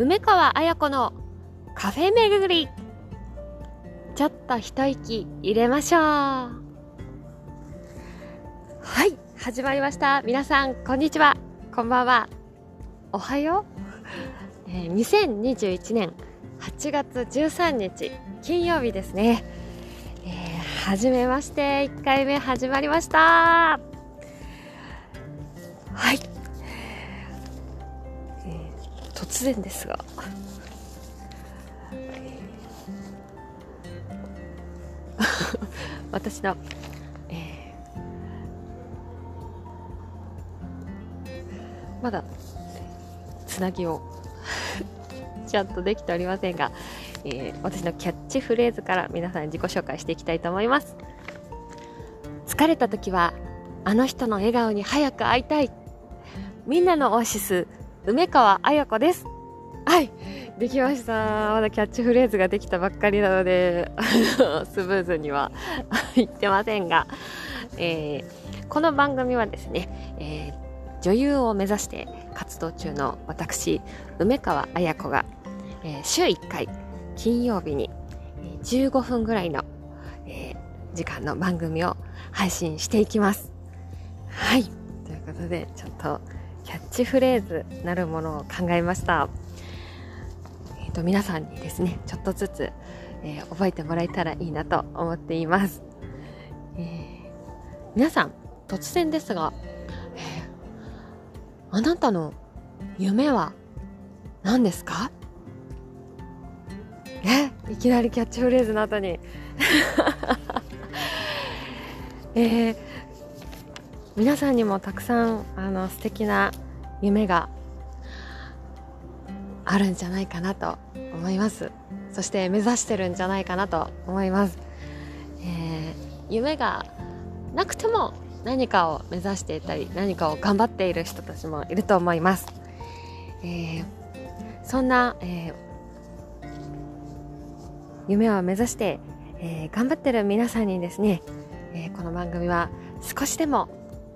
梅川彩子のカフェ巡り。ちょっと一息入れましょう。はい始まりました。皆さんこんにちは。こんばんは。おはよう、えー、2021年8月13日金曜日ですね、えー、はじめまして。1回目始まりました。はい、突然ですが。私の、えー、まだつなぎを ちゃんとできておりませんが、えー、私のキャッチフレーズから皆さん自己紹介していきたいと思います。疲れた時はあの人の笑顔に早く会いたい。みんなのオアシス梅川彩子です。はい。できました。まだキャッチフレーズができたばっかりなので スムーズには 言ってませんが、えー、この番組はですね、えー、女優を目指して活動中の私梅川彩子が、えー、週1回金曜日に15分ぐらいの、え時間の番組を配信していきます。はい。ということでちょっとキャッチフレーズなるものを考えました。えーと、皆さんにですねちょっとずつ、えー、覚えてもらえたらいいなと思っています。えー、皆さん突然ですが、えー、あなたの夢は何ですか？えいきなりキャッチフレーズの後に えー、皆さんにもたくさんあの素敵な夢があるんじゃないかなと思います。そして目指してるんじゃないかなと思います、えー、夢がなくても何かを目指していたり何かを頑張っている人たちもいると思います、えー、そんな、えー、夢を目指して、え頑張ってる皆さんにですね、えこの番組は少しでも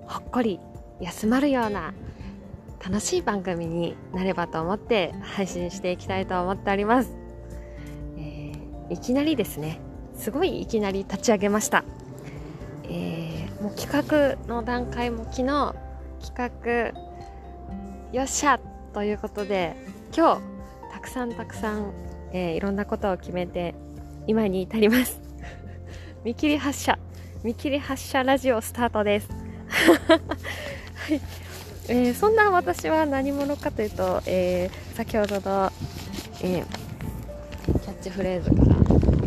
ほっこり休まるような楽しい番組になればと思って配信していきたいと思っております、えー、いきなりですね。すごいいきなり立ち上げました、えー、もう企画の段階も昨日企画よっしゃということで今日たくさんたくさん、えー、いろんなことを決めて今に至ります。見切り発車見切り発車ラジオスタートです。はい。えー、そんな私は何者かというと、えー、先ほどの、えー、キャッチフレーズから、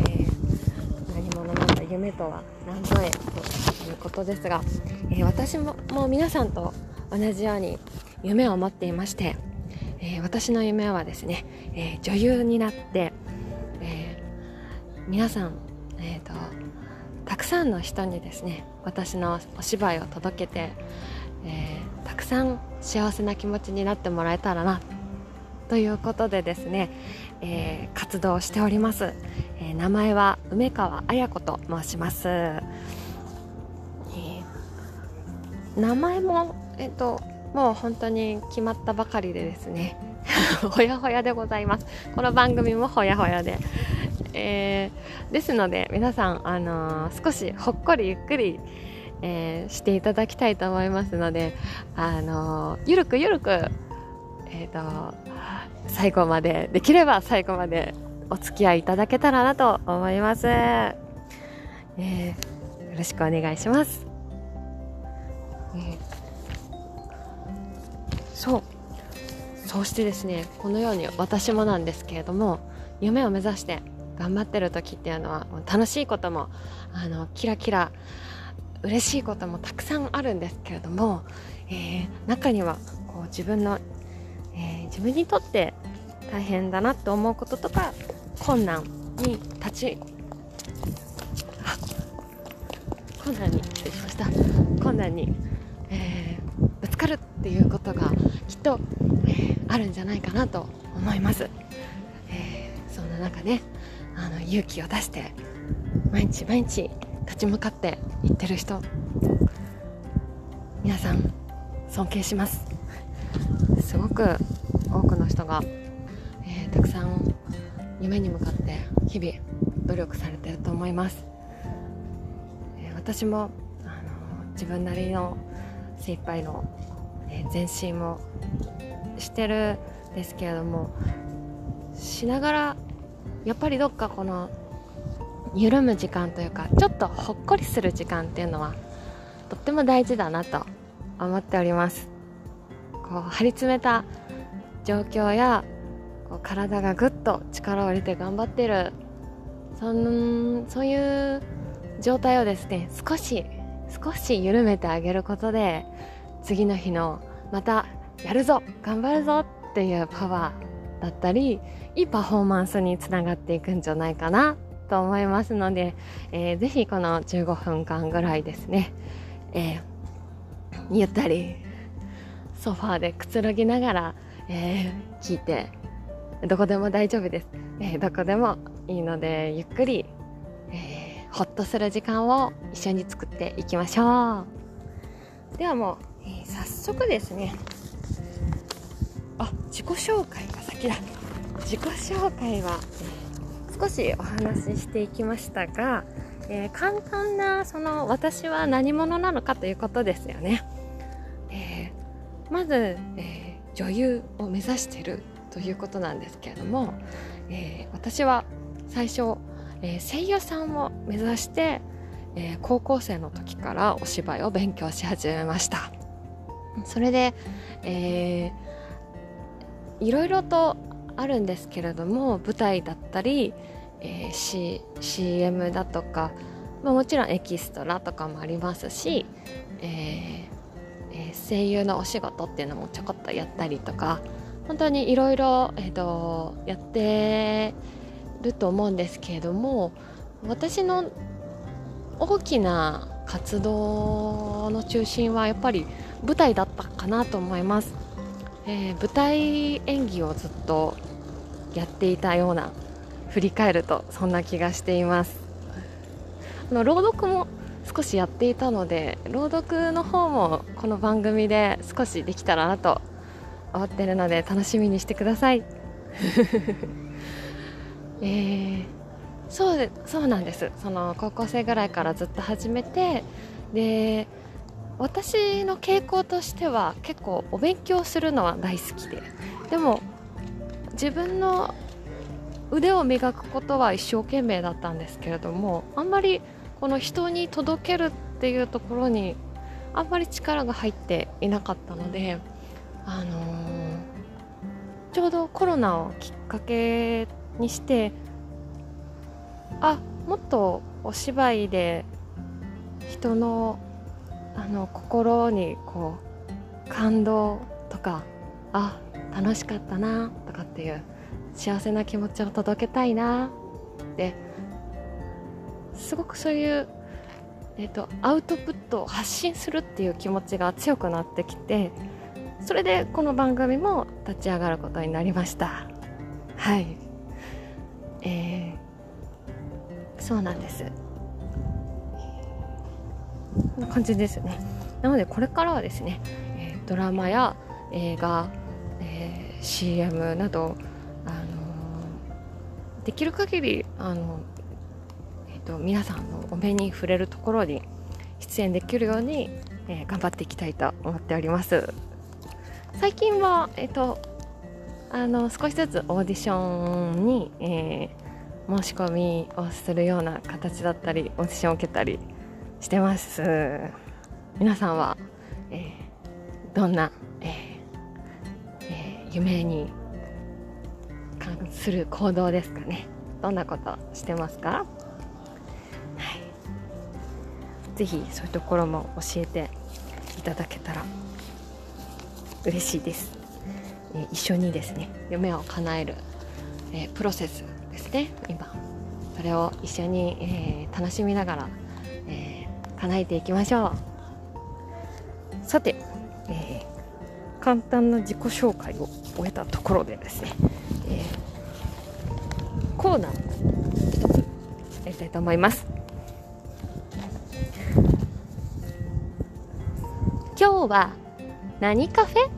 え何者なんだ夢とは何ぞえということですが、え私ももう皆さんと同じように夢を持っていまして、え私の夢はですね、え女優になって、え皆さん、えーと、さんの人にですね私のお芝居を届けて、えー、たくさん幸せな気持ちになってもらえたらなということでですね、えー、活動しております、えー、名前は梅川彩子と申します、え名前もえっ、ともう本当に決まったばかりでですね ほやほやでございます。この番組もほやほやで、えー、ですので皆さん、あのー、少しほっこりゆっくりえー、していただきたいと思いますので、あのゆるくゆるく、えーと、最後までできれば最後までお付き合いいただけたらなと思います、えー、よろしくお願いします、そう。そうしてですねこのように私もなんですけれども夢を目指して頑張ってる時っていうのは楽しいこともあのキラキラ嬉しいこともたくさんあるんですけれども、えー、中にはこう自分の、えー、自分にとって大変だなと思うこととか困難に立ち困難に失礼しました。困難に、えー、ぶつかるっていうことがきっと、えー、あるんじゃないかなと思います、えー、そんな中ね勇気を出して毎日毎日立ち向かっていってる人。皆さん尊敬します。すごく多くの人が、えー、たくさん夢に向かって日々努力されてると思います、えー、私もあの自分なりの精一杯の、えー、前進もしてるんですけれどもしながらやっぱりどっかこの緩む時間というかちょっとほっこりする時間っていうのはとっても大事だなと思っております。こう張り詰めた状況やこう体がぐっと力を入れて頑張ってるそんそういう状態をですね少し少し緩めてあげることで次の日のまたやるぞ頑張るぞっていうパワーだったりいいパフォーマンスにつながっていくんじゃないかなと思いますので、えー、ぜひこの15分間ぐらいですね、えー、ゆったりソファーでくつろぎながら、えー、聞いてどこでも大丈夫です、えー、どこでもいいのでゆっくり、えー、ほっとする時間を一緒に作っていきましょう。ではもう、えー、早速ですねあ自己紹介が先だ。自己紹介は、少しお話ししていきましたが、えー、簡単なその私は何者なのかということですよね、えー、まず、え女優を目指しているということなんですけれども、え私は最初、え声優さんを目指して、え高校生の時からお芝居を勉強し始めました。それで、えーいろいろとあるんですけれども舞台だったり、えー、C、CM だとか、まあ、もちろんエキストラとかもありますし、えーえー、声優のお仕事っていうのもちょこっとやったりとか本当にいろいろやってると思うんですけれども私の大きな活動の中心はやっぱり舞台だったかなと思います。えー、舞台演技をずっとやっていたような振り返るとそんな気がしています。あの朗読も少しやっていたので朗読の方もこの番組で少しできたらなと思ってるので楽しみにしてください。えー、そうそうなんです。その高校生ぐらいからずっと始めてで私の傾向としては結構お勉強するのは大好きで。でも自分の腕を磨くことは一生懸命だったんですけれどもあんまりこの人に届けるっていうところにあんまり力が入っていなかったので、あのー、ちょうどコロナをきっかけにしてあもっとお芝居で人のあの心にこう感動とかあ楽しかったなとかっていう幸せな気持ちを届けたいなってすごくそういう、えーと、アウトプットを発信するっていう気持ちが強くなってきてそれでこの番組も立ち上がることになりました。はい。えー、そうなんです。な感じですね。なのでこれからはですね、え、ドラマや映画、えー、CM など、あのー、できる限りあの、えーと、皆さんのお目に触れるところに出演できるように、えー、頑張っていきたいと思っております。最近は、えーと、あの少しずつオーディションに、えー、申し込みをするような形だったりオーディションを受けたりしてます。皆さんは、えー、どんな、えーえー、夢に関する行動ですかね。どんなことしてますか、はい、ぜひそういうところも教えていただけたら嬉しいです、えー、一緒にですね夢を叶える、えー、プロセスですね今。それを一緒に、えー、楽しみながら叶えていきましょう。さて、えー、簡単な自己紹介を終えたところでですね、えー、コーナー一つやりたいと思います。今日は何カフェ？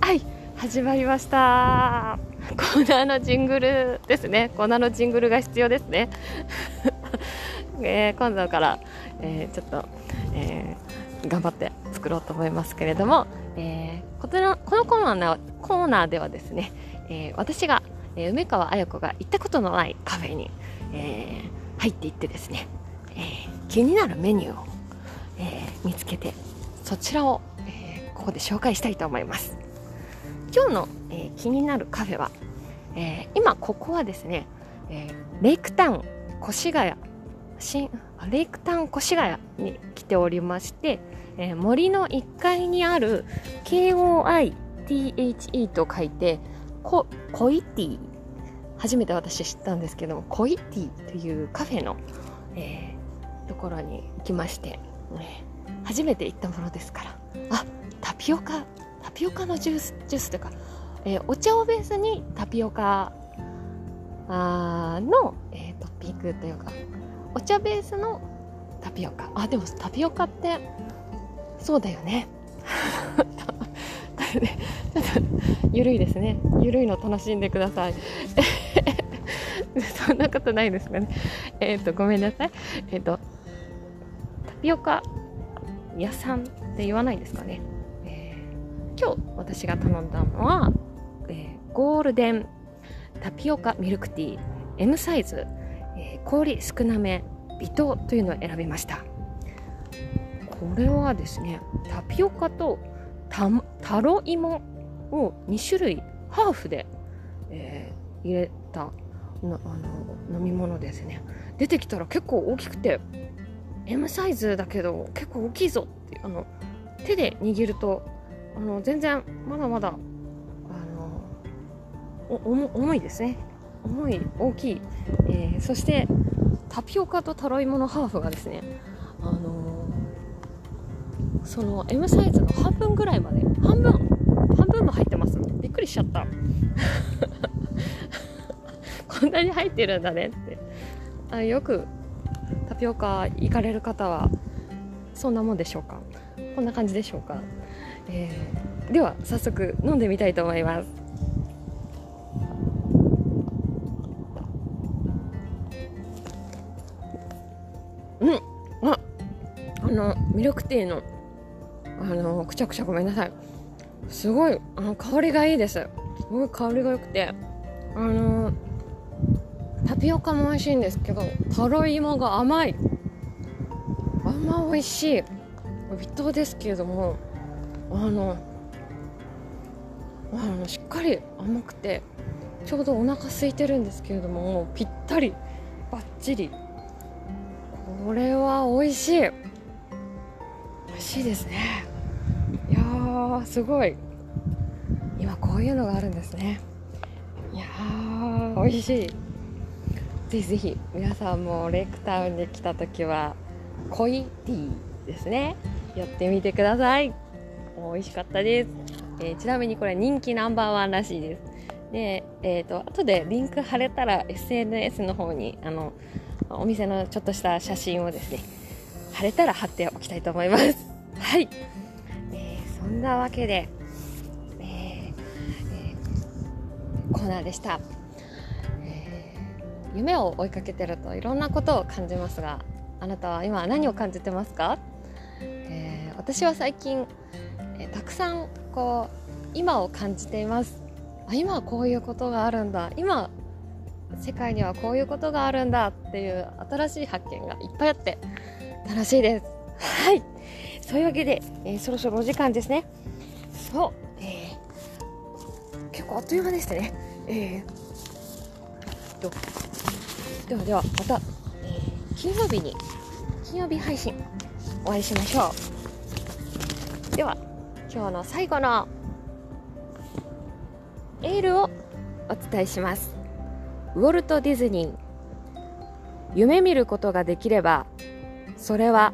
はい始まりました。コーナーのジングルですね。コーナーのジングルが必要ですね、えー、今度から、えー、ちょっと、えー、頑張って作ろうと思いますけれども、えー、このこのコーナーコーナーではですね、えー、私が、えー、梅川綾子が行ったことのないカフェに、えー、入っていってですね、えー、気になるメニューを、えー、見つけてそちらを、えー、ここで紹介したいと思います。今日の、えー、気になるカフェは、えー、今ここはですね、えー、レイクタウン越谷新レイクタウン越谷に来ておりまして、えー、森の1階にある KOITHE と書いてココイティ初めて私知ったんですけどもコイティというカフェの、えー、ところに行きまして、ね、初めて行ったものですから。あタピオカタピオカのジュースジュースというか、えー、お茶をベースにタピオカあの、えー、トッピングというかお茶ベースのタピオカ。あでもタピオカってそうだよね。ちょっとゆるいですね。ゆるいの楽しんでください。そんなことないですかね。えっ、ー、とごめんなさい。えっ、ー、とタピオカ屋さんって言わないですかね、えー、今日私が頼んだのは、えゴールデンタピオカミルクティー。M サイズ、氷少なめ微糖というのを選びました。これはですねタピオカとタロイモを2種類ハーフで、えー、入れたあの飲み物ですね。出てきたら結構大きくて M サイズだけど結構大きいぞってあの手で握るとあの全然まだまだあの重いですね。重い大きい、えー、そしてタピオカとタロイモのハーフがですねあのその M サイズの半分ぐらいまで半分半分も入ってます。びっくりしちゃった。こんなに入ってるんだねって。あよくタピオカ行かれる方はそんなもんでしょうか。こんな感じでしょうか、えー、では早速飲んでみたいと思います。うん。ああのミルクティーのあのくちゃくちゃごめんなさい。すごいあの香りがいいです。すごい香りが良くて。あのタピオカも美味しいんですけどタロイモが甘い。あんま美味しい。微糖ですけれどもあのあのしっかり甘くてちょうどお腹空いてるんですけれどももうぴったりバッチリ。これは美味しい。美味しいですね。いやーすごい。今こういうのがあるんですね。いやー美味しい。ぜひぜひ皆さんもレイクタウンに来た時はコイティーですね。やってみてください。美味しかったです、えー、ちなみにこれ人気ナンバーワンらしいです。で、えー、と後でリンク貼れたら SNS の方にあのお店のちょっとした写真をですね貼れたら貼っておきたいと思います。はい。そんなわけで、えーえー、コーナーでした、えー、夢を追いかけてるといろんなことを感じますがあなたは今何を感じてますか、えー、私は最近、えたくさんこう今を感じています。あ今はこういうことがあるんだ。今世界にはこういうことがあるんだっていう新しい発見がいっぱいあって楽しいですはいそういうわけで、えー、そろそろお時間ですね。そう、えー、結構あっという間でしたね。えー、とではでは、また、えー、金曜日に、金曜日配信、お会いしましょう。では、今日の最後のエールをお伝えします。ウォルト・ディズニー。夢見ることができれば、それは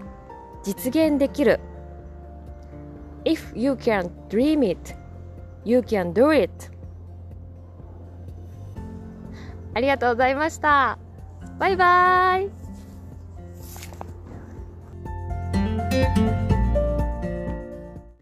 実現できる。If you can dream it, you can do it. ありがとうございました。バイバイ。